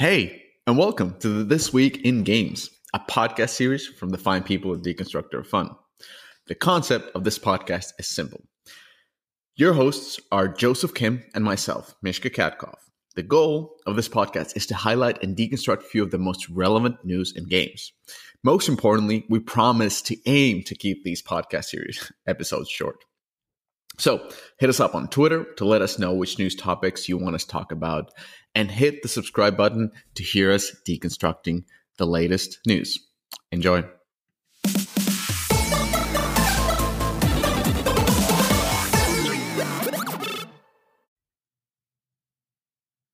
Hey, and welcome to This Week in Games, a podcast series from the fine people of Deconstructor of Fun. The concept of this podcast is simple. Your hosts are Joseph Kim and myself, Mishka Katkoff. The goal of this podcast is to highlight and deconstruct a few of the most relevant news in games. Most importantly, we promise to aim to keep these podcast series episodes short. So hit us up on Twitter to let us know which news topics you want us to talk about, and hit the subscribe button to hear us deconstructing the latest news. Enjoy.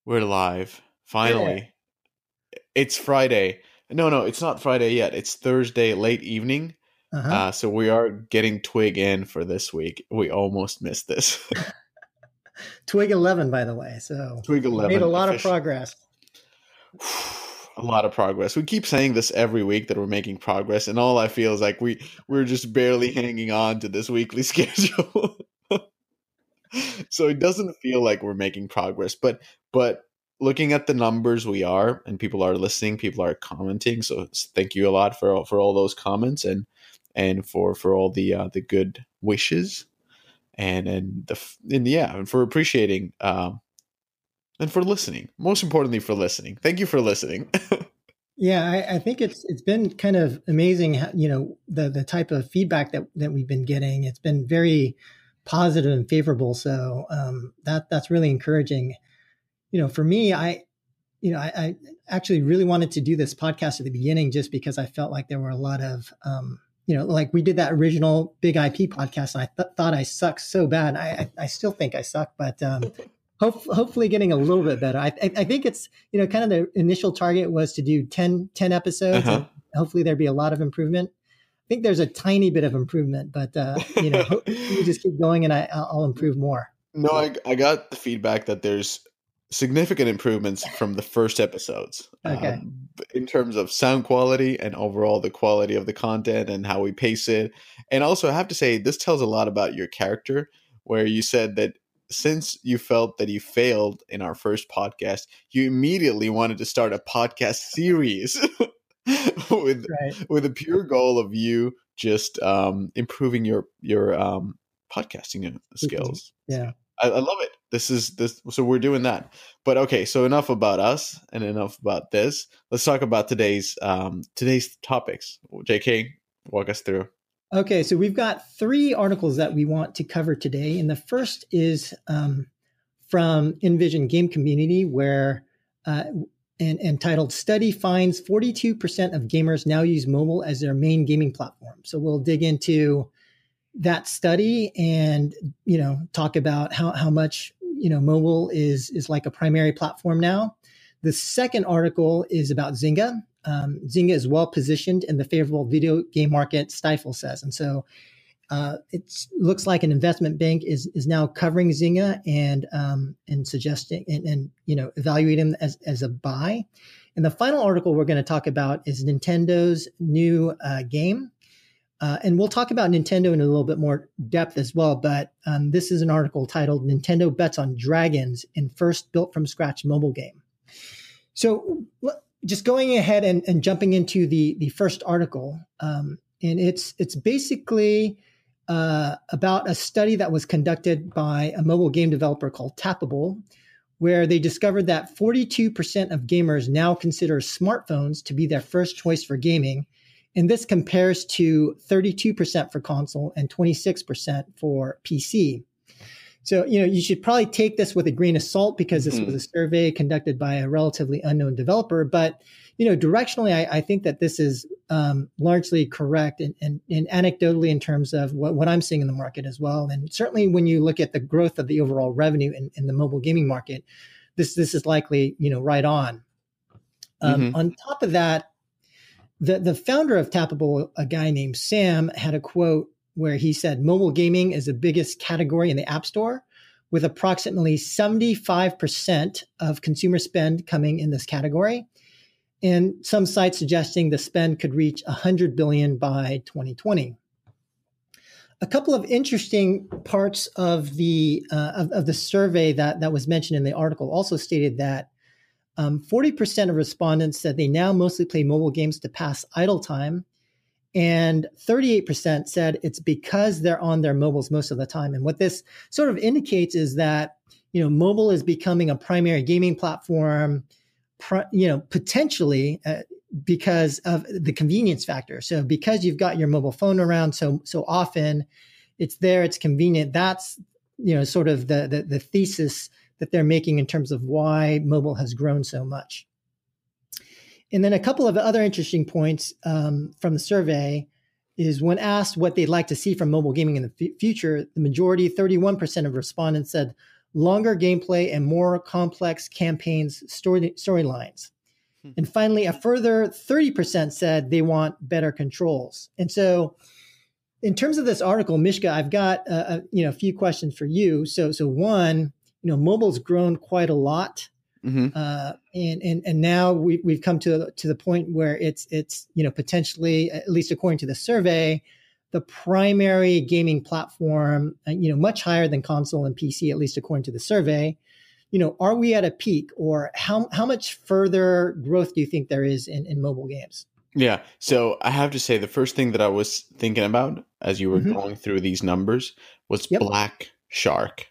We're live. Finally. Yeah. It's Friday. No, no, it's not Friday yet. It's Thursday late evening. Uh-huh. Uh, so we are getting Twig in for this week. We almost missed this. Twig 11, by the way. So Twig 11 made a lot of progress. a lot of progress. We keep saying this every week that we're making progress, and all I feel is like we we're just barely hanging on to this weekly schedule. so it doesn't feel like we're making progress, but but looking at the numbers we are and people are listening people are commenting so thank you a lot for for all those comments and and for for all the uh, the good wishes. And and the and yeah and for appreciating um and for listening. Most importantly for listening. Thank you for listening. Yeah I, I, think it's it's been kind of amazing how, you know the the type of feedback that that we've been getting. It's been very positive and favorable. So um that that's really encouraging. You know for me i you know I, I actually really wanted to do this podcast at the beginning just because i felt like there were a lot of um you know, like we did that original big IP podcast, and I th- thought I sucked so bad. I, I, I still think I suck, but um, hope, hopefully getting a little bit better. I, I, I, think it's, you know, kind of the initial target was to do 10, 10 episodes. Uh-huh. hopefully there'd be a lot of improvement. I think there's a tiny bit of improvement, but, uh, you know, you just keep going and I, I'll improve more. No, I, I got the feedback that there's significant improvements from the first episodes okay. Um, in terms of sound quality and overall the quality of the content and how we pace it and also i have to say this tells a lot about your character where you said that since you felt that you failed in our first podcast you immediately wanted to start a podcast series with right. with a pure goal of you just um, improving your your um, podcasting skills yeah I, I love it. This is this. So we're doing that. But okay, so enough about us and enough about this. Let's talk about today's um today's topics. J.K., walk us through. Okay, so we've got three articles that we want to cover today, and the first is um, from Invision Game Community, where uh, and, entitled "Study Finds 42% of Gamers Now Use Mobile as Their Main Gaming Platform." So we'll dig into that study and you know talk about how, how much you know mobile is is like a primary platform now. The second article is about zynga. Um, zynga is well positioned in the favorable video game market Stifel says. And so uh, it looks like an investment bank is is now covering zynga and um, and suggesting and, and you know evaluating as, as a buy. And the final article we're going to talk about is nintendo's new uh, game uh, and we'll talk about Nintendo in a little bit more depth as well. But um, this is an article titled Nintendo Bets on Dragons in First Built from Scratch Mobile Game. So, just going ahead and, and jumping into the, the first article, um, and it's, it's basically uh, about a study that was conducted by a mobile game developer called Tappable, where they discovered that 42% of gamers now consider smartphones to be their first choice for gaming and this compares to 32% for console and 26% for PC. So, you know, you should probably take this with a grain of salt because this mm-hmm. was a survey conducted by a relatively unknown developer. But, you know, directionally, I, I think that this is um, largely correct and, and, and, anecdotally in terms of what, what I'm seeing in the market as well. And certainly when you look at the growth of the overall revenue in, in the mobile gaming market, this, this is likely, you know, right on. Um, mm-hmm. On top of that, the the founder of Tappable, a guy named Sam, had a quote where he said, "Mobile gaming is the biggest category in the App Store." With approximately 75% of consumer spend coming in this category, and some sites suggesting the spend could reach 100 billion by 2020 a couple of interesting parts of the uh, of, of, the survey that that was mentioned in the article also stated that um, 40% of respondents said they now mostly play mobile games to pass idle time. And 38% said it's because they're on their mobiles most of the time. And what this sort of indicates is that, you know, mobile is becoming a primary gaming platform, you know, potentially uh, because of the convenience factor. So because you've got your mobile phone around so so often, it's there, it's convenient. That's, you know, sort of the the, the thesis that they're making in terms of why mobile has grown so much. And then a couple of other interesting points um, from the survey is when asked what they'd like to see from mobile gaming in the f- future, the majority, 31% of respondents said longer gameplay and more complex campaigns, story storylines. Hmm. And finally, a further 30% said they want better controls. And so, in terms of this article, Mishka, I've got a, a you know a few questions for you. So, so one, you know, mobile's grown quite a lot. Mm-hmm. Uh, and, and and now we, we've come to to the point where it's it's you know potentially at least according to the survey the primary gaming platform uh, you know much higher than console and PC at least according to the survey you know are we at a peak or how how much further growth do you think there is in, in mobile games yeah so I have to say the first thing that I was thinking about as you were mm-hmm. going through these numbers was yep. Black Shark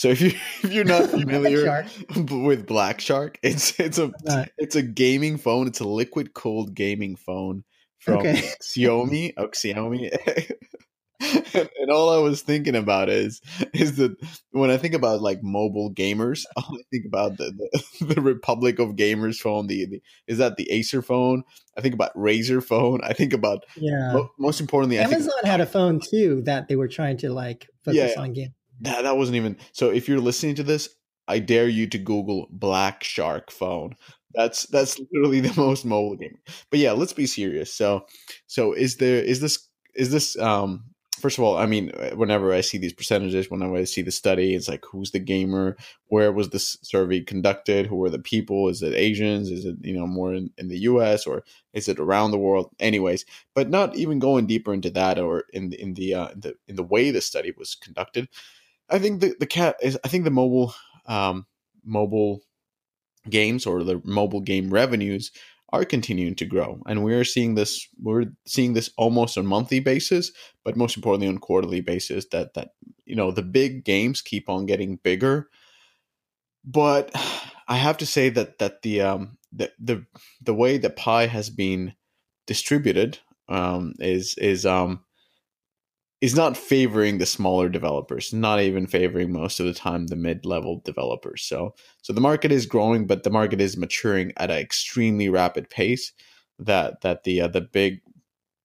so if you if you're not familiar with Black Shark, it's it's a it's a gaming phone. It's a liquid cooled gaming phone from okay. Xiaomi. Oh, Xiaomi. and all I was thinking about is is that when I think about like mobile gamers, all I think about the the, the Republic of Gamers phone. The, the, is that the Acer phone? I think about Razer phone. I think about yeah. Mo- most importantly, Amazon had a phone too that they were trying to like focus yeah. on game that, that wasn't even so if you're listening to this i dare you to google black shark phone. That's that's literally the most mobile game. But yeah let's be serious. So so is there is this is this um first of all i mean whenever i see these percentages whenever i see the study it's like who's the gamer? Where was this survey conducted? Who are the people? Is it asians? Is it you know more in, in the us or is it around the world? Anyways but not even going deeper into that or in in the uh, in the in the way the study was conducted I think the the cat is. I think the mobile um, mobile games or the mobile game revenues are continuing to grow, and we're seeing this. We're seeing this almost on monthly basis, but most importantly on quarterly basis. That that you know the big games keep on getting bigger, but I have to say that that the um the the the way the pie has been distributed um is is um is not favoring the smaller developers, not even favoring most of the time the mid-level developers. So so the market is growing, but the market is maturing at an extremely rapid pace. That that the uh, the big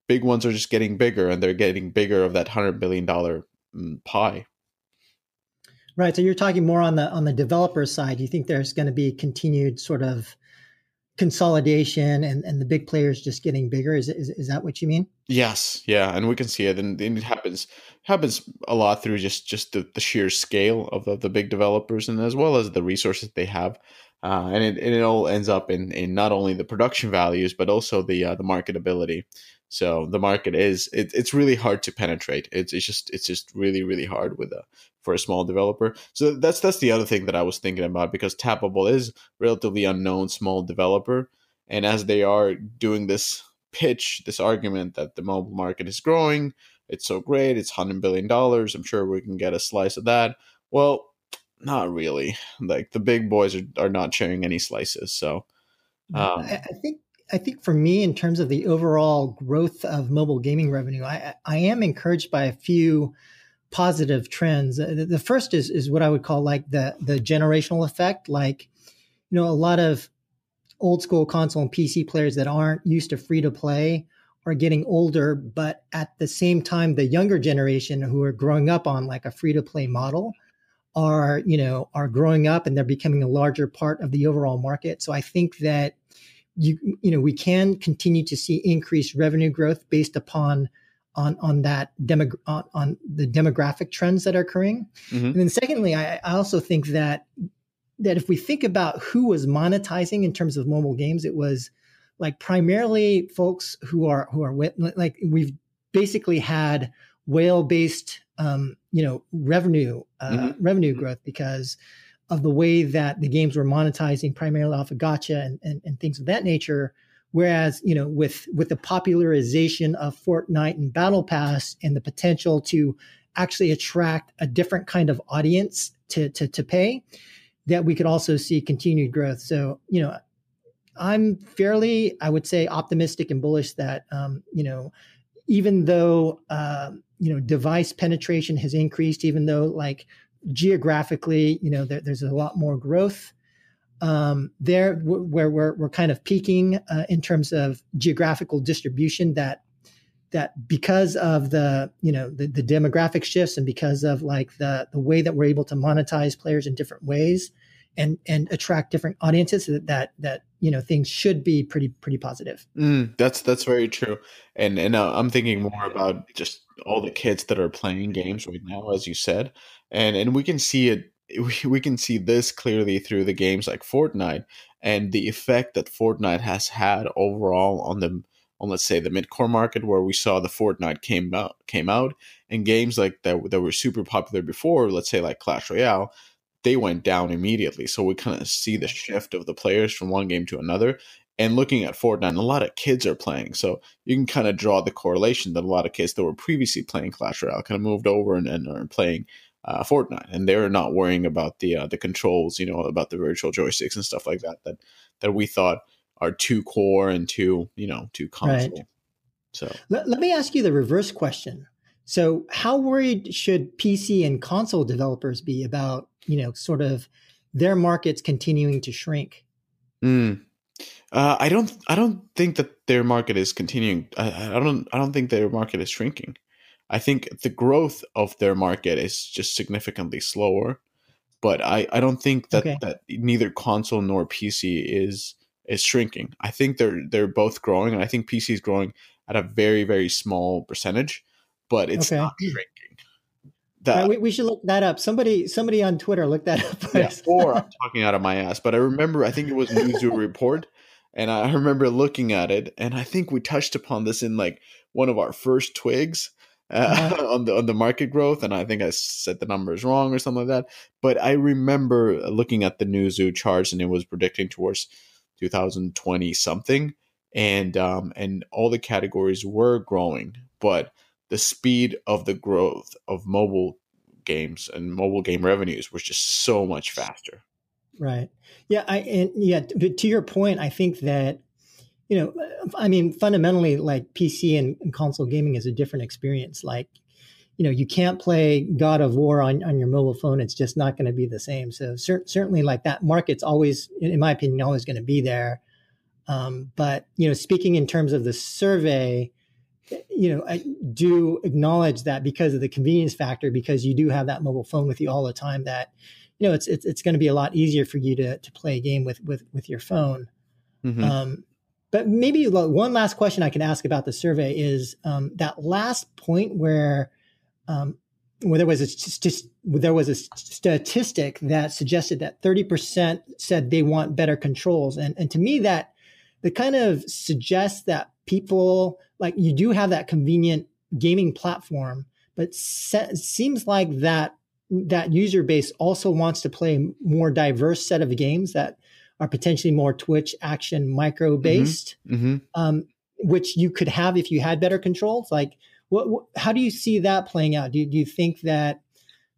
big ones are just getting bigger, and they're getting bigger of that hundred billion dollar mm, pie. Right. So you're talking more on the on the developer side. You think there's going to be continued sort of consolidation and, and the big players just getting bigger. Is, is is that what you mean? Yes, yeah, and we can see it, and, and it happens happens a lot through just just the, the sheer scale of the, big developers, and as well as the resources they have. Uh, and, it, and it all ends up in, in not only the production values but also the uh, the marketability. So the market is it, it's really hard to penetrate. It's, it's just it's just really really hard with a for a small developer. So that's that's the other thing that I was thinking about because Tappable is relatively unknown small developer, and as they are doing this pitch, this argument that the mobile market is growing, it's so great, it's hundred billion dollars. I'm sure we can get a slice of that. Well, not really. Like the big boys are, are not sharing any slices. So um, I, I think I think for me, in terms of the overall growth of mobile gaming revenue, I, I am encouraged by a few positive trends. The first is is what I would call like the the generational effect. Like, you know, a lot of old school console and PC players that aren't used to free to play are getting older, but at the same time, the younger generation who are growing up on like a free to play model are, you know, are growing up and they're becoming a larger part of the overall market. So I think that you you know we can continue to see increased revenue growth based upon on on that demo on, on the demographic trends that are occurring mm-hmm. and then secondly I, I also think that that if we think about who was monetizing in terms of mobile games it was like primarily folks who are who are like we've basically had whale based um, you know revenue uh, mm-hmm. revenue growth because of the way that the games were monetizing primarily off of gacha and, and, and things of that nature. Whereas, you know, with with the popularization of Fortnite and Battle Pass and the potential to actually attract a different kind of audience to to, to pay, that we could also see continued growth. So, you know, I'm fairly, I would say, optimistic and bullish that, um, you know, even though, uh, you know, device penetration has increased, even though like geographically, you know, there, there's a lot more growth. Um, there, where we're, we're kind of peaking uh, in terms of geographical distribution, that that because of the you know the, the demographic shifts and because of like the the way that we're able to monetize players in different ways and and attract different audiences that that, that you know things should be pretty pretty positive. Mm, that's that's very true. And and uh, i'm thinking more about just all the kids that are playing games right now as you said and and we can see it we, we can see this clearly through the games like fortnite and the effect that fortnite has had overall on the on let's say the mid-core market where we saw the Fortnite came out came out and games like that that were super popular before, let's say like Clash Royale, they went down immediately. So we kind of see the shift of the players from one game to another. And looking at Fortnite, a lot of kids are playing. So you can kind of draw the correlation that a lot of kids that were previously playing Clash Royale kind of moved over and, and are playing uh, Fortnite, and they're not worrying about the uh, the controls, you know, about the virtual joysticks and stuff like that. That that we thought are too core and too you know too console. Right. So let, let me ask you the reverse question. So how worried should PC and console developers be about you know sort of their markets continuing to shrink? Mm. Uh, I don't. I don't think that their market is continuing. I, I don't. I don't think their market is shrinking. I think the growth of their market is just significantly slower. But I, I don't think that, okay. that neither console nor PC is is shrinking. I think they're they're both growing, and I think PC is growing at a very very small percentage, but it's okay. not hmm. shrinking. That, we, we, should look that up. Somebody somebody on Twitter look that up. Yeah, or I'm talking out of my ass, but I remember I think it was Newzoo report, and I remember looking at it, and I think we touched upon this in like one of our first twigs. Uh, on the on the market growth, and I think I said the numbers wrong or something like that. But I remember looking at the Newzoo charts, and it was predicting towards 2020 something, and um, and all the categories were growing, but the speed of the growth of mobile games and mobile game revenues was just so much faster. Right. Yeah. I and yeah. To your point, I think that you know, I mean, fundamentally, like PC and, and console gaming is a different experience. Like, you know, you can't play God of War on, on your mobile phone. It's just not going to be the same. So cer- certainly, like that market's always, in my opinion, always going to be there. Um, but you know, speaking in terms of the survey, you know, I do acknowledge that because of the convenience factor, because you do have that mobile phone with you all the time, that you know, it's it's, it's going to be a lot easier for you to to play a game with with with your phone. Mm-hmm. Um, but maybe one last question I can ask about the survey is um, that last point where um, where there was a just there was a statistic that suggested that 30% said they want better controls. And and to me that that kind of suggests that people like you do have that convenient gaming platform, but se- seems like that that user base also wants to play more diverse set of games that are potentially more Twitch action micro mm-hmm. based, mm-hmm. um, which you could have if you had better controls. Like, what, what, how do you see that playing out? Do you, do you think that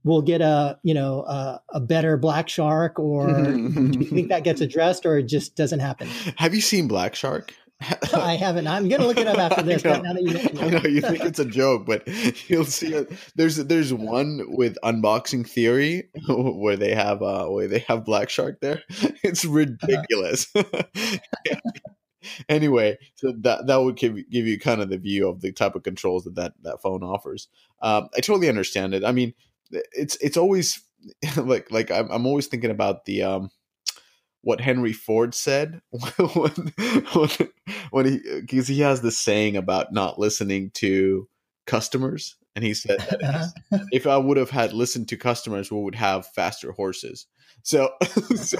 we'll get a you know a, a better Black Shark, or do you think that gets addressed, or it just doesn't happen? Have you seen Black Shark? I haven't. I'm gonna look it up after this. I know, you, I know you think it's a joke, but you'll see it. There's there's one with unboxing theory where they have uh where they have Black Shark there. It's ridiculous. Uh-huh. anyway, so that that would give give you kind of the view of the type of controls that that, that phone offers. Um, I totally understand it. I mean, it's it's always like like I'm, I'm always thinking about the um what Henry Ford said when, when, when he because he has this saying about not listening to customers, and he said uh-huh. if I would have had listened to customers, we would have faster horses. So, so,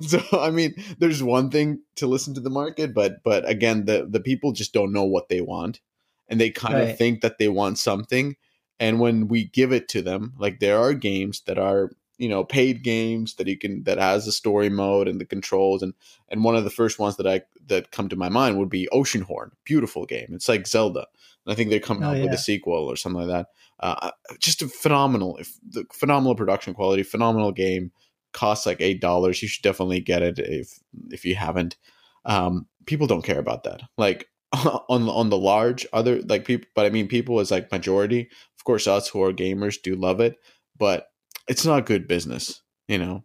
so I mean, there's one thing to listen to the market, but but again, the the people just don't know what they want, and they kind right. of think that they want something, and when we give it to them, like there are games that are you know paid games that you can that has a story mode and the controls and and one of the first ones that I that come to my mind would be Oceanhorn. Beautiful game. It's like Zelda. And I think they're coming Oh, out with a sequel or something like that. Uh, just a phenomenal, if the phenomenal production quality, phenomenal game. Costs like eight dollars. You should definitely get it if if you haven't. Um, people don't care about that. Like on on the large other like people, but I mean people is like majority. Of course, us who are gamers do love it, but it's not good business, you know.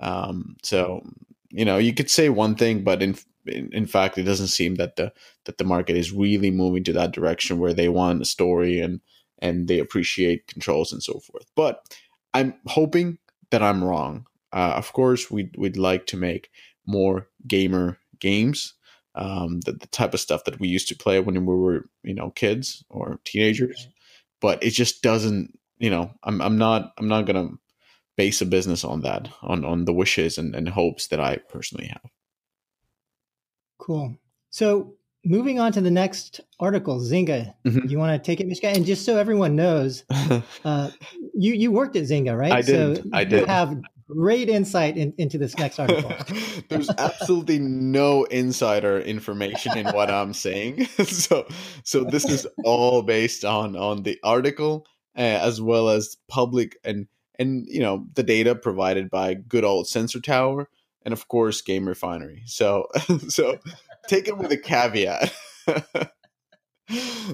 Um, so you know you could say one thing, but in, in in fact, it doesn't seem that the that the market is really moving to that direction where they want a story and and they appreciate controls and so forth. But I'm hoping that I'm wrong. Uh, of course, we'd we'd like to make more gamer games, um, the, the type of stuff that we used to play when we were you know kids or teenagers. But it just doesn't. You know, I'm I'm not I'm not gonna base a business on that on on the wishes and, and hopes that I personally have. Cool. So moving on to the next article, Zynga. Mhm. You want to take it, Mishka? And just so everyone knows, uh, you you worked at Zynga, right? I didn't. So I you did. have great insight in, into this next article. There's absolutely no insider information in what I'm saying. so so this is all based on on the article uh, as well as public and and you know the data provided by good old Sensor Tower and of course Game Refinery. So so take it with a caveat.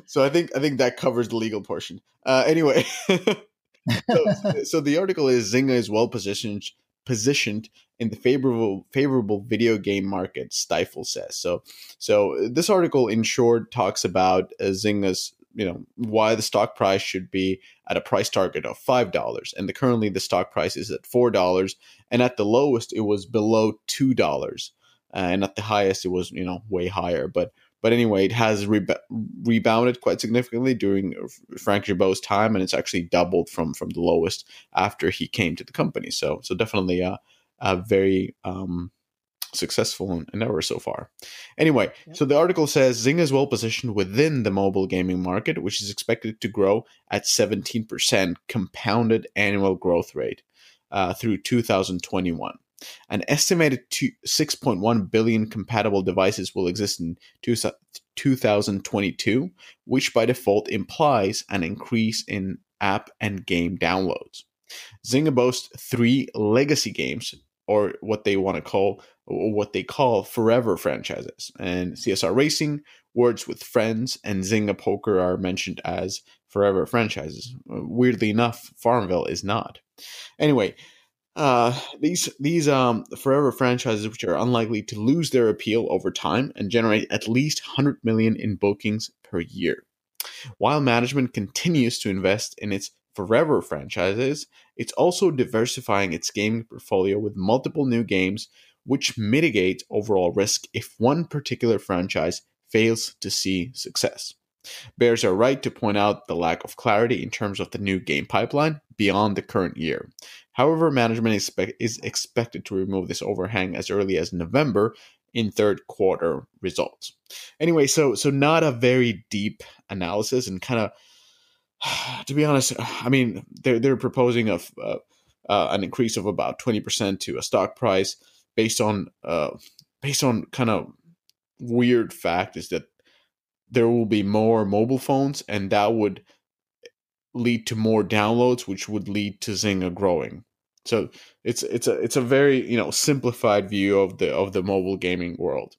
so I think I think that covers the legal portion. Uh, anyway, so, so the article is Zynga is well positioned positioned in the favorable favorable video game market. Stifel says so. So this article, in short, talks about uh, Zynga's you know why the stock price should be at a price target of five dollars, and the, currently the stock price is at four dollars, and at the lowest it was below two dollars, uh, and at the highest it was you know way higher, but. But anyway, it has reba- rebounded quite significantly during Frank Gibeau's time, and it's actually doubled from from the lowest after he came to the company. So so definitely a, a very um, successful endeavor so far. Anyway, Yep. so the article says Zynga is well positioned within the mobile gaming market, which is expected to grow at 17% compounded annual growth rate uh, through 2021. An estimated 6.1 billion compatible devices will exist in 2022, which by default implies an increase in app and game downloads. Zynga boasts three legacy games, or what they want to call what they call forever franchises. And CSR Racing, Words with Friends, and Zynga Poker are mentioned as forever franchises. Uh, Weirdly enough, Farmville is not. Anyway, uh, these these um forever franchises, which are unlikely to lose their appeal over time and generate at least 100 million in bookings per year. While management continues to invest in its forever franchises, it's also diversifying its gaming portfolio with multiple new games, which mitigate overall risk if one particular franchise fails to see success. Bears are right to point out the lack of clarity in terms of the new game pipeline beyond the current year. However, management is expected to remove this overhang as early as November in third quarter results. Anyway, so so not a very deep analysis and kind of to be honest, I mean they're they're proposing of uh, uh, an increase of about twenty percent to a stock price based on uh, based on kind of weird fact is that there will be more mobile phones and that would lead to more downloads, which would lead to Zynga growing. So it's it's a it's a very you know simplified view of the of the mobile gaming world.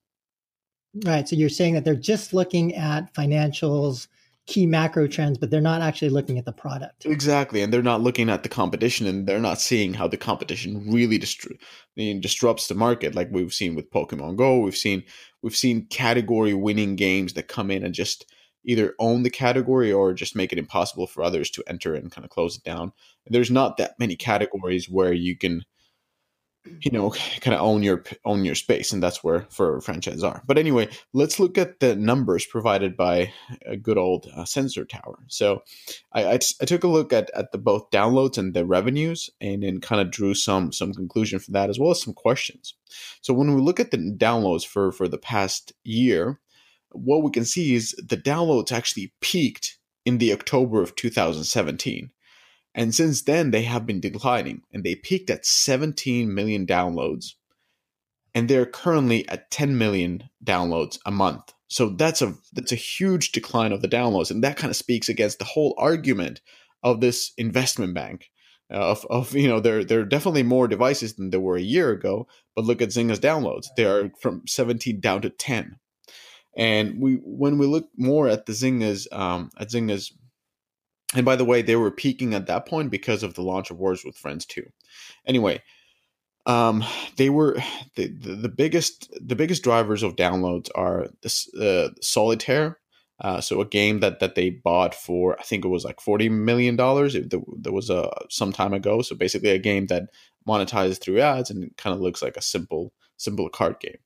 Right. So you're saying that they're just looking at financials, key macro trends, but they're not actually looking at the product. Exactly, and they're not looking at the competition, and they're not seeing how the competition really distru- I mean, disrupts the market, like we've seen with Pokemon Go. We've seen we've seen category winning games that come in and just either own the category or just make it impossible for others to enter and kind of close it down. There's not that many categories where you can, you know, kind of own your own your space, and that's where for franchises are. But anyway, let's look at the numbers provided by a good old uh, Sensor Tower. So, I, I, I took a look at at the both downloads and the revenues, and then kind of drew some some conclusion from that as well as some questions. So when we look at the downloads for for the past year, what we can see is the downloads actually peaked in the October of 2017. And since then, they have been declining and they peaked at 17 million downloads. And they're currently at 10 million downloads a month. So that's a that's a huge decline of the downloads, and that kind of speaks against the whole argument of this investment bank. Uh, of, of you know there there are definitely more devices than there were a year ago, but look at Zynga's downloads; they are from 17 down to 10. And we when we look more at the Zynga's um, at Zynga's and by the way, they were peaking at that point because of the launch of Words with Friends 2. Anyway, um, they were the, the, the biggest the biggest drivers of downloads are this uh, Solitaire. Uh, so a game that that they bought for I think it was like forty million dollars. There was a some time ago. So basically, a game that monetizes through ads and kind of looks like a simple simple card game.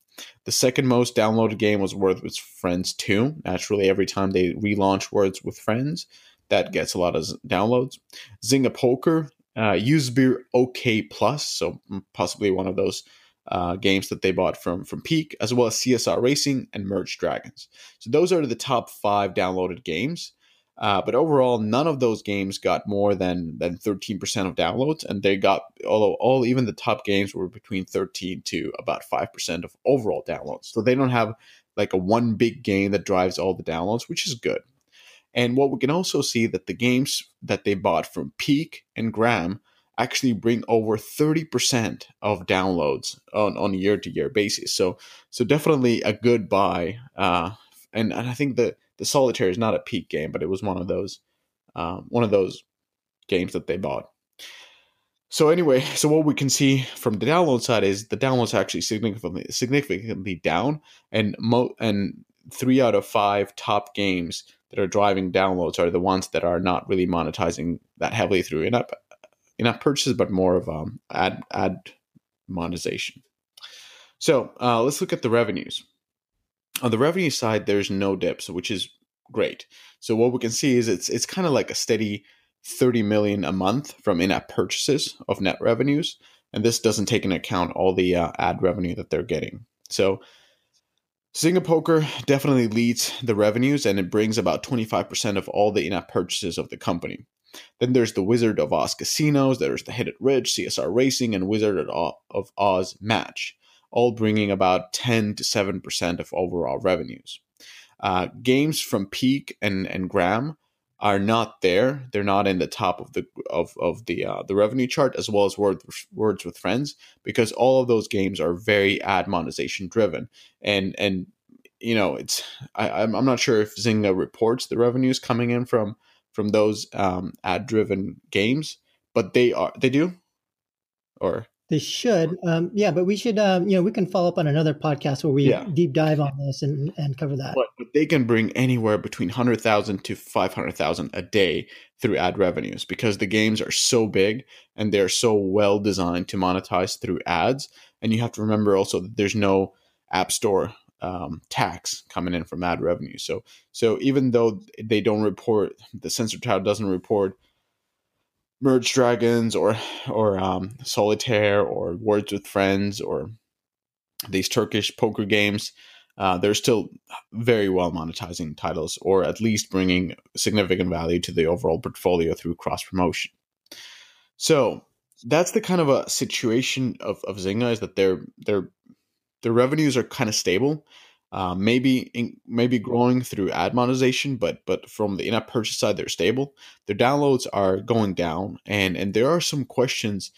The second most downloaded game was Words with Friends 2. Naturally, every time they relaunch Words with Friends, that gets a lot of downloads. Zynga Poker uh, Yüzbir Okey Plus, so possibly one of those uh, games that they bought from from Peak, as well as CSR Racing and Merge Dragons. So those are the top five downloaded games. Uh, but overall, none of those games got more than than 13% of downloads, and they got although all even the top games were between 13 to about 5% of overall downloads. So they don't have like a one big game that drives all the downloads, which is good. And what we can also see that the games that they bought from Peak and Gram actually bring over 30% of downloads on, on a year to year basis. So so definitely a good buy. Uh, and, and I think the, the solitaire is not a peak game, but it was one of those um, one of those games that they bought. So anyway, so what we can see from the download side is the downloads actually significantly significantly down, and mo and three out of five top games that are driving downloads are the ones that are not really monetizing that heavily through in-app in-app purchases, but more of um, ad ad monetization. So uh, let's look at the revenues. On the revenue side, there's no dips, which is great. So what we can see is it's it's kind of like a steady 30 million a month from in-app purchases of net revenues, and this doesn't take into account all the uh, ad revenue that they're getting. So Zynga Poker definitely leads the revenues and it brings about 25% of all the in app purchases of the company. Then there's the Wizard of Oz casinos, there's the Hit It Rich, CSR Racing, and Wizard of Oz Match, all bringing about 10 to 7% of overall revenues. Uh, games from Peak and, and Gram are not there. They're not in the top of the of of the uh, the revenue chart as well as Words Words with Friends because all of those games are very ad monetization driven and and you know it's I, I'm not sure if Zynga reports the revenues coming in from from those um, ad driven games, but they are they do or they should. Um, yeah, but we should, um, you know, we can follow up on another podcast where we yeah. deep dive on this and, and cover that. But, but they can bring anywhere between 100,000 to 500,000 a day through ad revenues because the games are so big and they're so well designed to monetize through ads. And you have to remember also that there's no app store um, tax coming in from ad revenue. So, so even though they don't report, the Sensor Tower doesn't report Merge Dragons or or um, Solitaire or Words with Friends or these Turkish poker games, uh, they're still very well monetizing titles, or at least bringing significant value to the overall portfolio through cross promotion. So that's the kind of a situation of, of Zynga is that their their their revenues are kind of stable uh, maybe in, maybe growing through ad monetization, but but from the in-app purchase side, they're stable. Their downloads are going down, and and there are some questions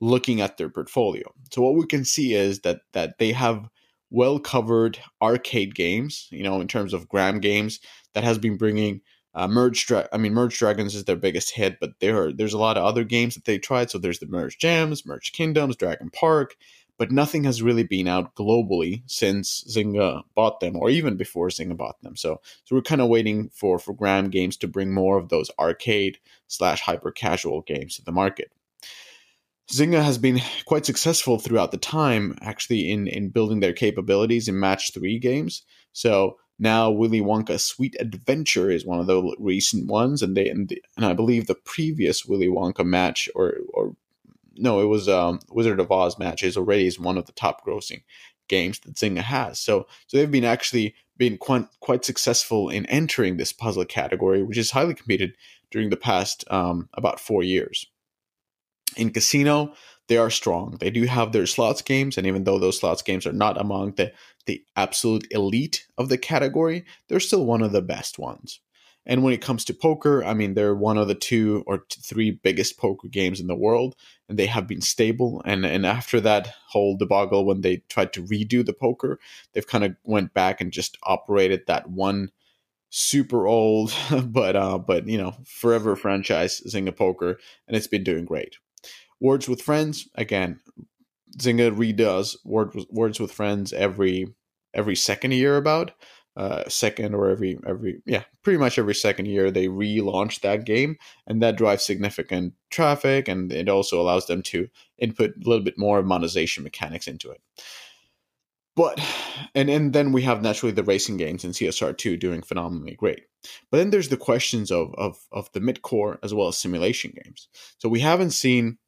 looking at their portfolio. So what we can see is that that they have well covered arcade games, you know, in terms of Gram games that has been bringing uh, Merge. Dra- I mean, Merge Dragons is their biggest hit, but there are there's a lot of other games that they tried. So there's the Merge Gems, Merge Kingdoms, Dragon Park but nothing has really been out globally since Zynga bought them, or even before Zynga bought them. So, so we're kind of waiting for for Gram Games to bring more of those arcade slash hyper casual games to the market. Zynga has been quite successful throughout the time, actually, in in building their capabilities in Match Three games. So now Willy Wonka Sweet Adventure is one of the recent ones, and they and, the, and I believe the previous Willy Wonka match or or no, it was um, Wizard of Oz matches already is one of the top grossing games that Zynga has. So so they've been actually been quite quite successful in entering this puzzle category, which is highly competed during the past um, about four years. In casino, they are strong. They do have their slots games, and even though those slots games are not among the the absolute elite of the category, they're still one of the best ones. And when it comes to poker, I mean, they're one of the two or three biggest poker games in the world, and they have been stable. And and after that whole debacle, when they tried to redo the poker, they've kind of went back and just operated that one super old, but uh, but you know, forever franchise Zynga Poker, and it's been doing great. Words with Friends, again, Zynga redoes Word, Words with Friends every every second year about uh, second or every every yeah pretty much every second year they relaunch that game and that drives significant traffic and it also allows them to input a little bit more monetization mechanics into it. But and and then we have naturally the racing games and csr2 doing phenomenally great. But then there's the questions of of of the mid-core as well as simulation games. So we haven't seen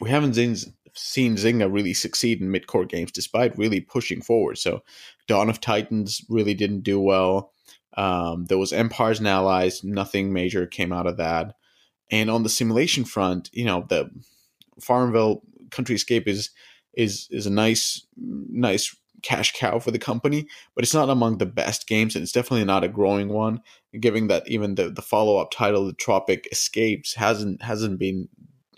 we haven't seen seen Zynga really succeed in mid-core games despite really pushing forward. So Dawn of Titans really didn't do well. Um, there was Empires and Allies, nothing major came out of that. And on the simulation front, you know, the Farmville Country Escape is is is a nice nice cash cow for the company, but it's not among the best games, and it's definitely not a growing one. Given that even the, the follow up title, the Tropic Escapes, hasn't hasn't been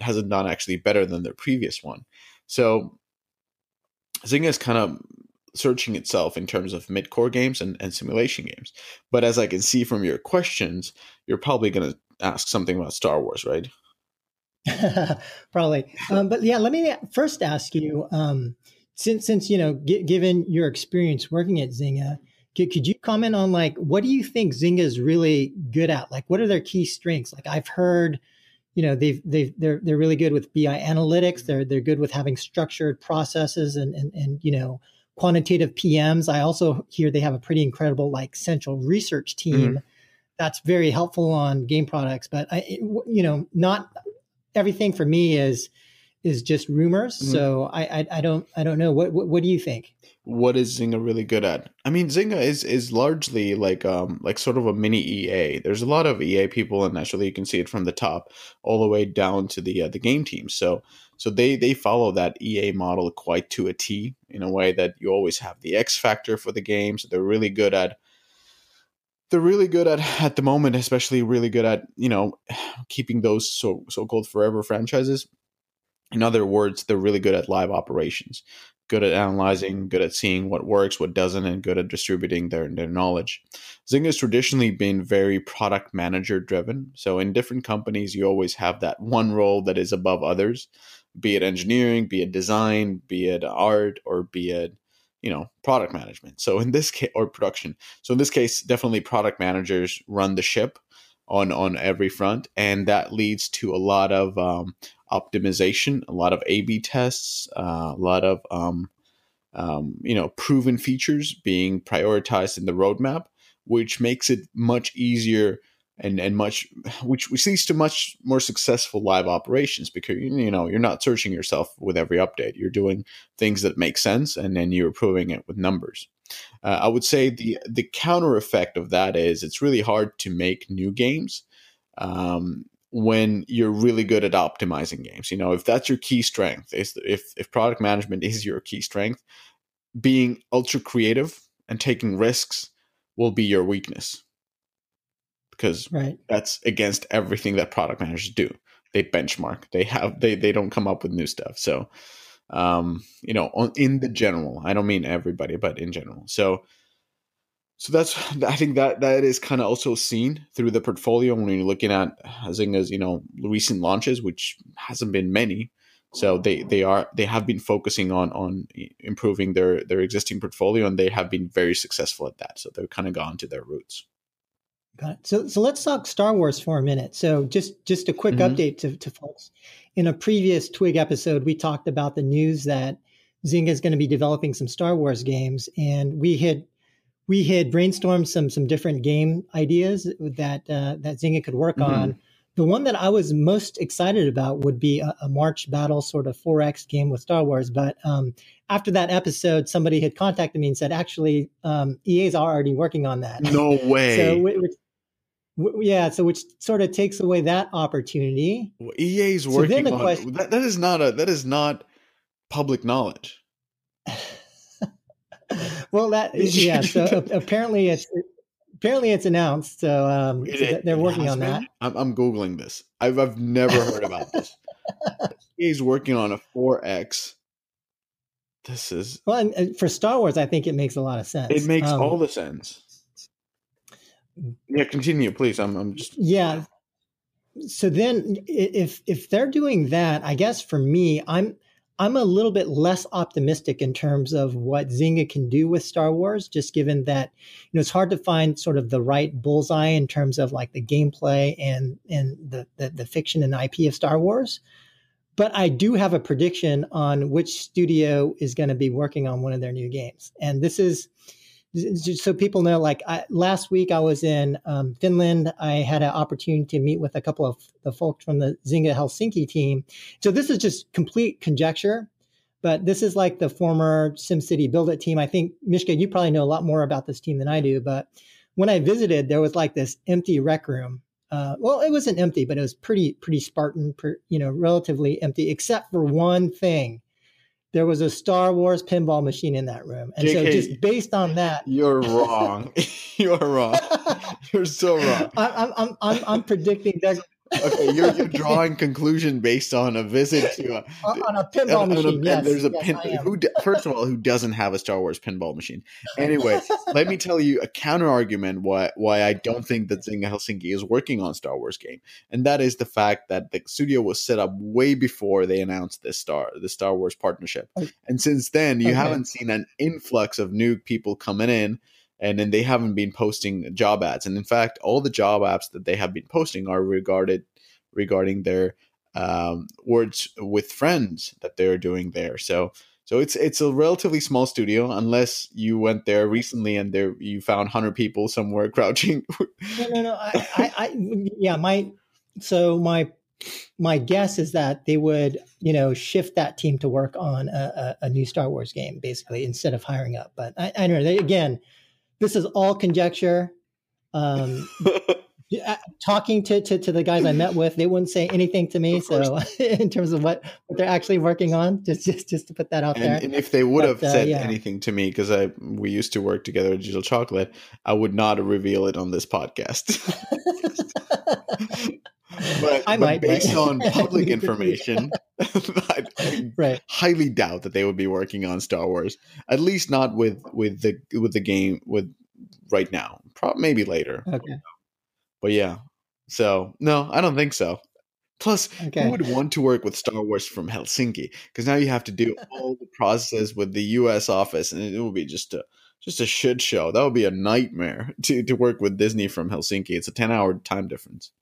hasn't done actually better than their previous one. So Zynga is kind of searching itself in terms of mid-core games and, and simulation games. But as I can see from your questions, you're probably going to ask something about Star Wars, right? probably. Um, but yeah, let me first ask you, um, since since you know, g- given your experience working at Zynga, could, could you comment on like what do you think Zynga is really good at? Like, what are their key strengths? Like, I've heard you know they've they've they're they're really good with BI analytics. They're they're good with having structured processes and and and you know quantitative PMs. I also hear they have a pretty incredible like central research team mm-hmm. that's very helpful on game products. But I you know not everything for me is is just rumors. Mm-hmm. So I, I, I don't I don't know. What, what, what do you think? What is Zynga really good at? I mean, Zynga is is largely like um like sort of a mini EA. There's a lot of EA people, and naturally you can see it from the top all the way down to the uh, the game team. So so they they follow that EA model quite to a T in a way that you always have the X factor for the games. So they're really good at they're really good at at the moment especially really good at you know keeping those so so-called forever franchises in other words, they're really good at live operations, good at analyzing, good at seeing what works, what doesn't, and good at distributing their, their knowledge. Zynga has traditionally been very product manager driven. So in different companies, you always have that one role that is above others, be it engineering, be it design, be it art, or be it you know product management so in this case or production so in this case definitely product managers run the ship on on every front and that leads to a lot of um, optimization, a lot of A/B tests, uh, a lot of um, um, you know proven features being prioritized in the roadmap, which makes it much easier and and much which which leads to much more successful live operations because you know you're not searching yourself with every update. You're doing things that make sense, and then you're proving it with numbers. Uh, I would say the the counter effect of that is it's really hard to make new games. Um, when you're really good at optimizing games. You know, if that's your key strength, if if product management is your key strength, being ultra creative and taking risks will be your weakness because right. that's against everything that product managers do. They benchmark. They have they they don't come up with new stuff. So, um, you know, in the general, I don't mean everybody, but in general. So so that's I think that that is kind of also seen through the portfolio when you're looking at Zynga's you know recent launches, which hasn't been many. So they they are they have been focusing on on improving their their existing portfolio, and they have been very successful at that. So they've kind of gone to their roots. Got it. So so let's talk Star Wars for a minute. So just just a quick mm-hmm. update to, to folks. In a previous Twig episode, we talked about the news that Zynga is going to be developing some Star Wars games, and we had we had brainstormed some some different game ideas that uh, that Zynga could work mm-hmm. on. The one that I was most excited about would be a, a March battle sort of 4X game with Star Wars. But um, after that episode, somebody had contacted me and said, actually, um, EA is already working on that. No way. so we're, W- Yeah, so which sort of takes away that opportunity. Well, EA's So working then the on question- that. That is not a that is not public knowledge. well, that yeah. So apparently it's apparently it's announced. So, um, It- th- they're working on that. I'm, I'm googling this. I've I've never heard about this. EA's working on a 4X. This is Well, and, and for Star Wars, I think it makes a lot of sense. it makes Um, all the sense. Yeah, continue, please. I'm I'm just Yeah. So then, if if they're doing that, I guess for me, I'm I'm a little bit less optimistic in terms of what Zynga can do with Star Wars, just given that you know it's hard to find sort of the right bullseye in terms of like the gameplay and and the the, the fiction and IP of Star Wars. But I do have a prediction on which studio is going to be working on one of their new games, and this is just so people know, like I, last week I was in um, Finland. I had an opportunity to meet with a couple of the folks from the Zynga Helsinki team. So this is just complete conjecture, but this is like the former SimCity Build It team. I think Mishka, you probably know a lot more about this team than I do. But when I visited, there was like this empty rec room. Uh, well, it wasn't empty, but it was pretty pretty Spartan, per, you know, relatively empty, except for one thing there was a Star Wars pinball machine in that room. And so just based on that, you're wrong. you're wrong. You're so wrong. I- I'm, I'm, I'm, I'm predicting that Okay, you're you're drawing conclusion based on a visit to a on on a pinball a- machine. and yes, there's a yes, pin. Who first of all, who doesn't have a Star Wars pinball machine? Anyway, let me tell you a counter argument why why I don't think that Zynga Helsinki is working on Star Wars game, and that is the fact that the studio was set up way before they announced this Star the Star Wars partnership, oh. and since then you Okay. haven't seen an influx of new people coming in. And then they haven't been posting job ads, and in fact, all the job apps that they have been posting are regarded regarding their um, words with friends that they're doing there. So so it's it's a relatively small studio unless you went there recently and there you found hundred people somewhere crouching. No, no, no. I, I, I, yeah, my, so my, my guess is that they would, you know, shift that team to work on a, a, a new Star Wars game, basically, instead of hiring up. But I, I don't know. They, again, this is all conjecture. Um, talking to, to, to the guys I met with, they wouldn't say anything to me. So, in terms of what, what they're actually working on, just just just to put that out there. and, and if they would have But, uh, said yeah. anything to me, because I we used to work together at Digital Chocolate, I would not reveal it on this podcast. but, I might, but- based on public information, I, I right. highly doubt that they would be working on Star Wars. At least not with with the with the game with right now. Pro- maybe later. Okay. But yeah. So no, I don't think so. Plus, Okay. who would want to work with Star Wars from Helsinki? Because now you have to do all the process with the U.S. office, and it will be just a just a shit show. That would be a nightmare to to work with Disney from Helsinki. It's a ten hour time difference.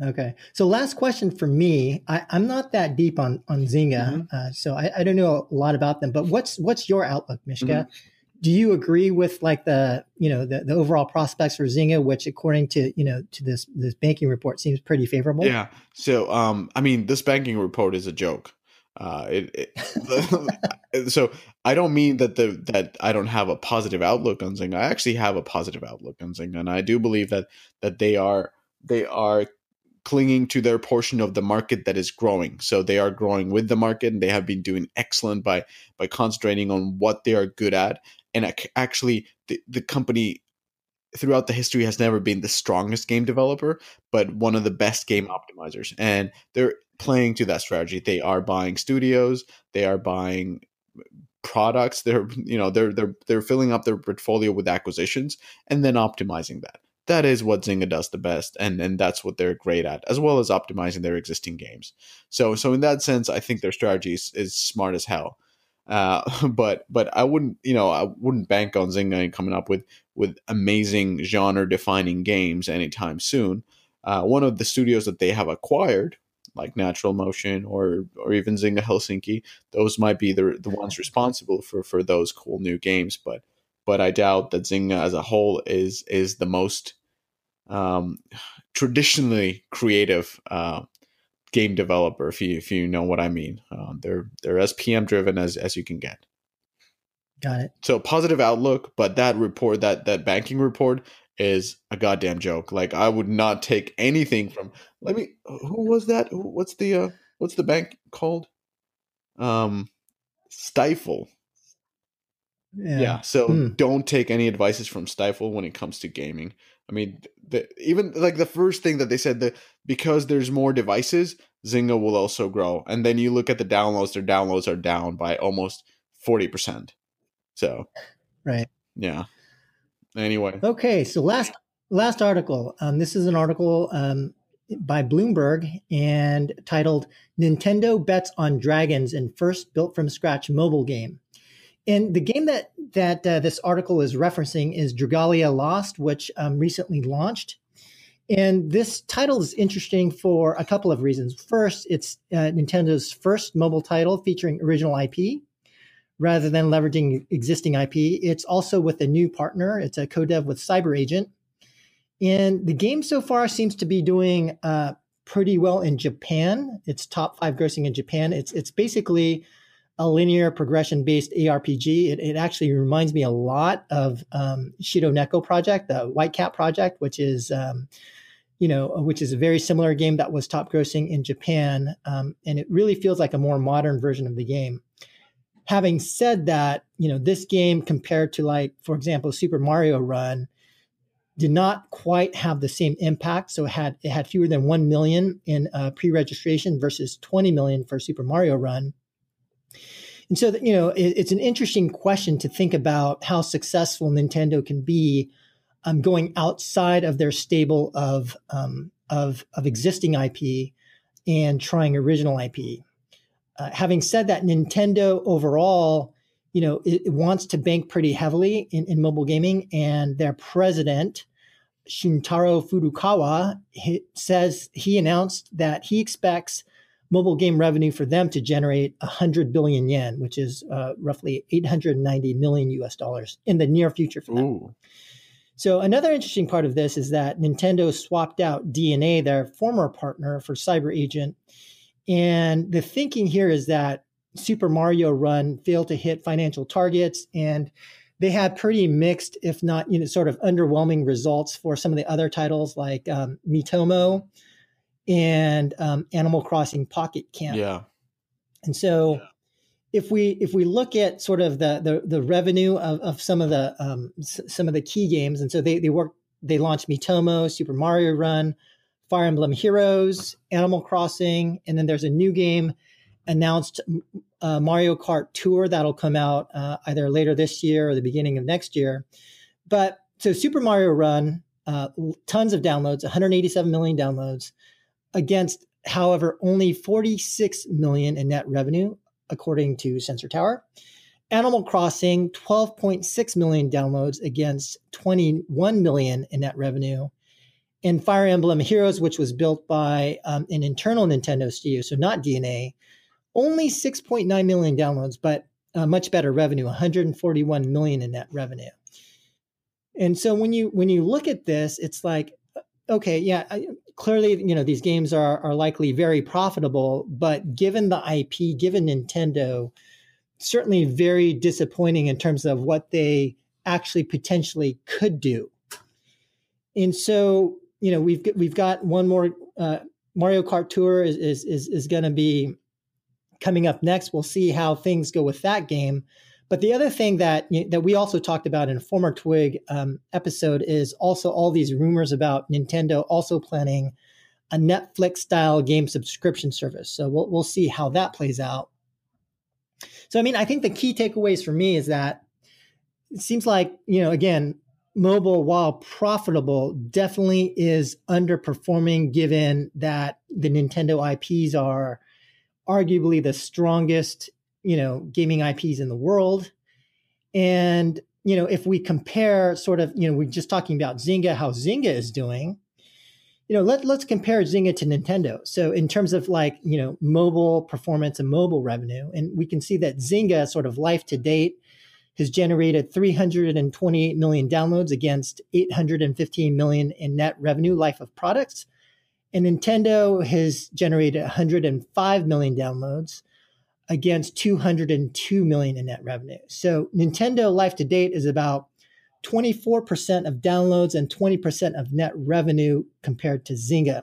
Okay. So last question for me. I, I'm not that deep on on Zynga, Mhm. uh, so I, I don't know a lot about them. But what's what's your outlook, Mishka? Mm-hmm. Do you agree with like the you know the, the overall prospects for Zynga, which according to you know to this this banking report seems pretty favorable? Yeah. So, um, I mean, this banking report is a joke. Uh, it, it so I don't mean that the that I don't have a positive outlook on Zynga. I actually have a positive outlook on Zynga, and I do believe that that they are they are clinging to their portion of the market that is growing. So they are growing with the market, and they have been doing excellent by by concentrating on what they are good at. And actually, the, the company throughout the history has never been the strongest game developer, but one of the best game optimizers. And they're playing to that strategy. They are buying studios, they are buying uh, products, they're you know, they're they're they're filling up their portfolio with acquisitions and then optimizing that. That is what Zynga does the best, and and that's what they're great at, as well as optimizing their existing games. So so in that sense, I think their strategy is, is smart as hell. Uh, but but I wouldn't you know I wouldn't bank on Zynga coming up with with amazing genre defining games anytime soon. Uh, one of the studios that they have acquired, like Natural Motion or or even Zynga Helsinki, those might be the the ones responsible for for those cool new games. But but I doubt that Zynga as a whole is is the most um, traditionally creative uh, game developer. If you if you know what I mean, um, they're they're as PM driven as as you can get. Got it. So positive outlook, but that report, that that banking report, is a goddamn joke. Like I would not take anything from. Let me. Who was that? What's the uh, what's the bank called? Um, Stifel. Yeah. yeah so hmm. don't take any advices from Stifel when it comes to gaming. I mean, the, even like the first thing that they said that because there's more devices, Zynga will also grow. And then you look at the downloads; their downloads are down by almost forty percent. So, right, yeah. Anyway, okay. So last last article. Um, this is an article um, by Bloomberg and titled "Nintendo Bets on Dragons in First Built from Scratch Mobile Game." And the game that that uh, this article is referencing is Dragalia Lost, which um, recently launched. And this title is interesting for a couple of reasons. First, it's uh, Nintendo's first mobile title featuring original IP rather than leveraging existing IP. It's also with a new partner. It's a co-dev with CyberAgent. And the game so far seems to be doing uh, pretty well in Japan. It's top five grossing in Japan. It's it's basically a linear progression based ARPG. It, it, actually reminds me a lot of um, Shiro Neko Project, the White Cat project, which is um, you know which is a very similar game that was top grossing in Japan, um, and it really feels like a more modern version of the game. Having said that, you know this game compared to like for example Super Mario Run did not quite have the same impact. So it had it had fewer than one million in uh, pre-registration versus 20 million for Super Mario Run and so, you know, it, it's an interesting question to think about how successful Nintendo can be um, going outside of their stable of, um, of, of existing IP and trying original IP. Uh, having said that, Nintendo overall, you know, it, it wants to bank pretty heavily in, in mobile gaming, and their president, Shuntaro Furukawa, he says he announced that he expects mobile game revenue for them to generate 100 billion yen, which is uh, roughly 890 million US dollars in the near future for them. Ooh. So another interesting part of this is that Nintendo swapped out DeNA, their former partner, for CyberAgent. And the thinking here is that Super Mario Run failed to hit financial targets and they had pretty mixed, if not, you know, sort of underwhelming results for some of the other titles like um, Miitomo, and um, Animal Crossing Pocket Camp. Yeah. And so, yeah. if we if we look at sort of the the, the revenue of, of some of the um, s- some of the key games, and so they they work they launched Miitomo, Super Mario Run, Fire Emblem Heroes, Animal Crossing, and then there's a new game announced uh, Mario Kart Tour that'll come out uh, either later this year or the beginning of next year. But so Super Mario Run, uh, tons of downloads, 187 million downloads against, however, only 46 million in net revenue, according to Sensor Tower. Animal Crossing, 12.6 million downloads against 21 million in net revenue. And Fire Emblem Heroes, which was built by um, an internal Nintendo studio, so not DeNA, only 6.9 million downloads, but uh, much better revenue, 141 million in net revenue. And so when you when you look at this, it's like okay, yeah, clearly, you know, these games are are likely very profitable, but given the IP, given Nintendo, certainly very disappointing in terms of what they actually potentially could do. And so, you know, we've we've got one more uh, Mario Kart Tour is is is, is going to be coming up next. We'll see how things go with that game. But the other thing that that we also talked about in a former Twig um, episode is also all these rumors about Nintendo also planning a Netflix style game subscription service. So we'll we'll see how that plays out. So I mean, I think the key takeaways for me is that it seems like you know again mobile while profitable definitely is underperforming given that the Nintendo IPs are arguably the strongest you know gaming IPs in the world. And you know, if we compare sort of, you know, we're just talking about Zynga, how Zynga is doing, you know, let, let's compare Zynga to Nintendo. So in terms of like, you know, mobile performance and mobile revenue, and we can see that Zynga sort of life to date has generated 328 million downloads against 815 million in net revenue life of products. And Nintendo has generated 105 million downloads against 202 million in net revenue. So Nintendo life to date is about 24% of downloads and 20% of net revenue compared to Zynga.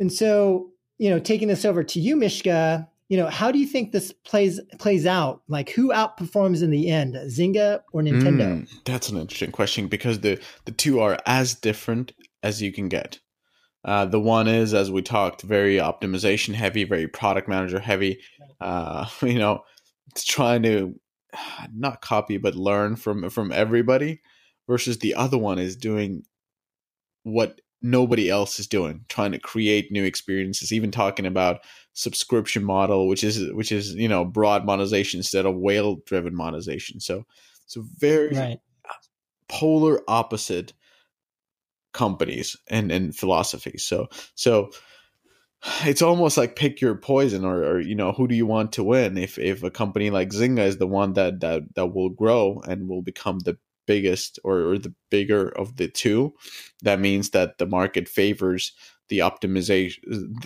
And so, you know, taking this over to you, Mishka, you know, how do you think this plays plays out? Like, who outperforms in the end, Zynga or Nintendo? Mm, that's an interesting question because the the two are as different as you can get. Uh, the one is, as we talked, very optimization heavy, very product manager heavy. Uh, you know, it's trying to not copy but learn from from everybody. Versus the other one is doing what nobody else is doing trying to create new experiences even talking about subscription model which is which is you know broad monetization instead of whale driven monetization so so very right. polar opposite companies and and philosophies so so it's almost like pick your poison or, or you know who do you want to win? If if a company like zynga is the one that that that will grow and will become the biggest or, or the bigger of the two, that means that the market favors the optimization,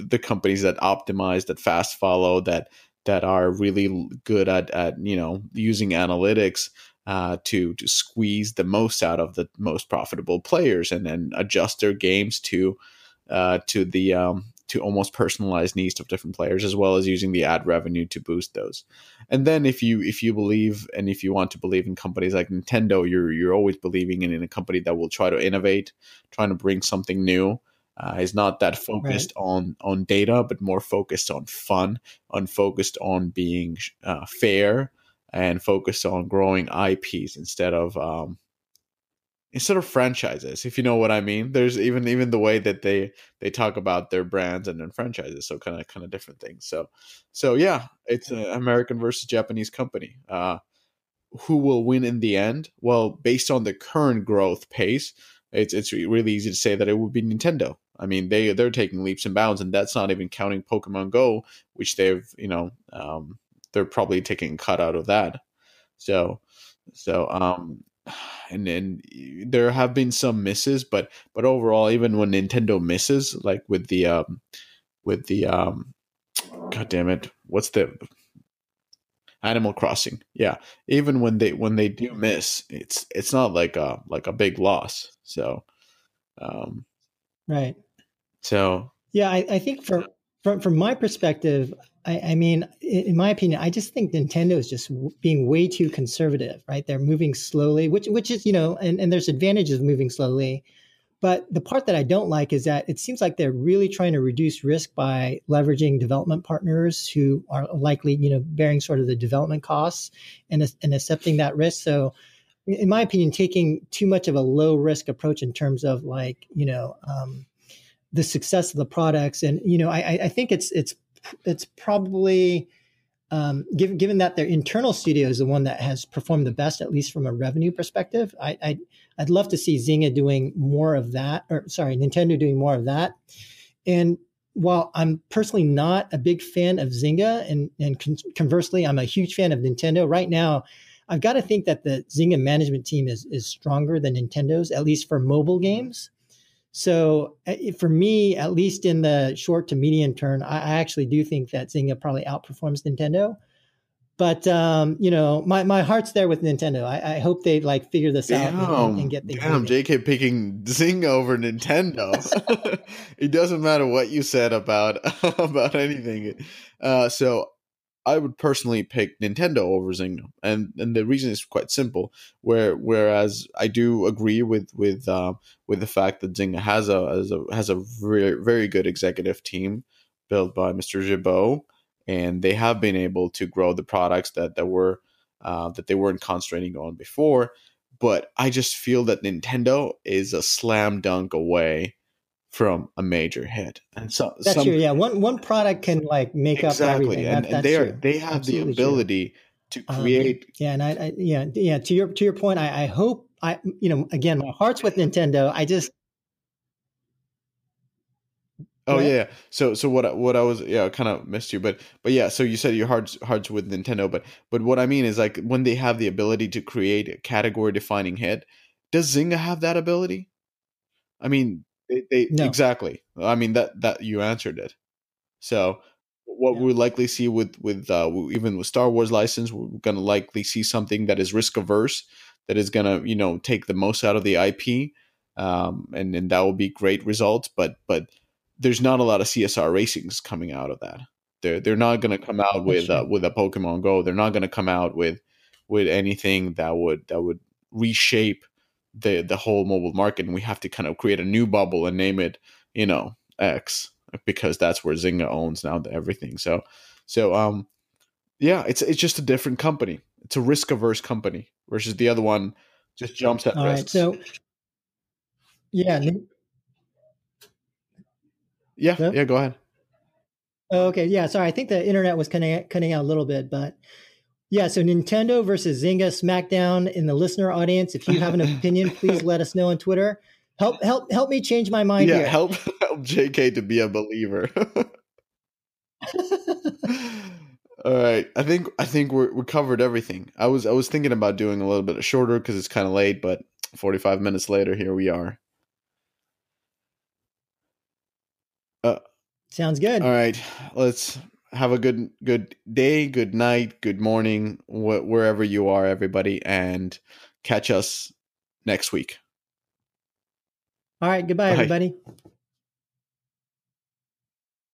the companies that optimize, that fast follow, that that are really good at at you know using analytics uh, to to squeeze the most out of the most profitable players and then adjust their games to uh, to the um, to almost personalized needs of different players as well as using the ad revenue to boost those and then if you if you believe and if you want to believe in companies like nintendo you're you're always believing in, in a company that will try to innovate trying to bring something new uh, is not that focused right. on on data but more focused on fun on focused on being uh, fair and focused on growing ips instead of um, instead of franchises if you know what i mean. There's even even the way that they they talk about their brands and then franchises so kind of kind of different things. So so yeah it's an american versus japanese company. Uh who will win in the end? Well based on the current growth pace it's it's really easy to say that it would be nintendo. I mean they they're taking leaps and bounds and that's not even counting pokemon go which they've you know um they're probably taking cut out of that so so um and then there have been some misses, but but overall, even when Nintendo misses, like with the um, with the um, God damn it, what's the Animal Crossing? Yeah, even when they when they do miss, it's it's not like a like a big loss. So, um, right. So yeah, I, I think for from from my perspective, I, I, mean, in my opinion, I just think Nintendo is just being way too conservative, right? They're moving slowly, which which is you know, and, and there's advantages of moving slowly. But the part that I don't like is that it seems like they're really trying to reduce risk by leveraging development partners who are likely, you know, bearing sort of the development costs and, and accepting that risk. So, in my opinion, taking too much of a low risk approach in terms of like, you know, um, the success of the products. And you know, I, I think it's it's it's probably um, given given that their internal studio is the one that has performed the best, at least from a revenue perspective. I, I I'd love to see Zynga doing more of that, or sorry, Nintendo doing more of that. And while I'm personally not a big fan of Zynga, and and con- conversely, I'm a huge fan of Nintendo. Right now, I've got to think that the Zynga management team is is stronger than Nintendo's, at least for mobile games. So eh, for me, at least in the short to medium term, I actually do think that Zynga probably outperforms Nintendo. But um, you know, my, my heart's there with Nintendo. I, I hope they like figure this damn, out and, and get things. Damn, moving. JK picking Zynga over Nintendo. it doesn't matter what you said about about anything. Uh, so I would personally pick Nintendo over Zynga, and and the reason is quite simple. Where whereas I do agree with with uh, with the fact that Zynga has a has a has a very very good executive team built by Mr. Gibeau, and they have been able to grow the products that that were uh, that they weren't concentrating on before. But I just feel that Nintendo is a slam dunk away from a major hit. And so that's some, true. Yeah, one one product can like make exactly. up everything. And, that, and they are true. they have Absolutely the ability true. to um, create. Um, yeah, and I, I, yeah yeah to your to your point, I, I hope I you know again my heart's with Nintendo. I just. Oh yeah. So so what what I was yeah I kind of missed you but but yeah so you said your heart's heart's with Nintendo but but what I mean is like when they have the ability to create a category defining hit does Zynga have that ability? I mean they, they no. exactly. I mean that that you answered it. So what yeah. we likely see with with uh, even with Star Wars license, we're going to likely see something that is risk averse, that is gonna you know take the most out of the IP, um, and and that will be great results. But but there's not a lot of CSR racings coming out of that. They're they're not gonna come out with uh, with a Pokemon Go. They're not gonna come out with with anything that would that would reshape the the whole mobile market. And we have to kind of create a new bubble and name it you know X because that's where Zynga owns now everything. So so um yeah, it's it's just a different company. It's a risk averse company versus the other one just jumps at All risks. right, so yeah, yeah, yeah. Go ahead. Oh, okay, yeah. Sorry, I think the internet was cutting cutting out a little bit, but yeah. So Nintendo versus Zynga SmackDown in the listener audience. If you have an opinion, please let us know on Twitter. Help help help me change my mind yeah, here. help help JK to be a believer. All right, I think I think we're we covered everything. I was I was thinking about doing a little bit shorter because it's kind of late, but forty five minutes later, here we are. Uh, Sounds good. All right, let's have a good good day, good night, good morning, wh- wherever you are, everybody, and catch us next week. All right. Goodbye, Bye. everybody.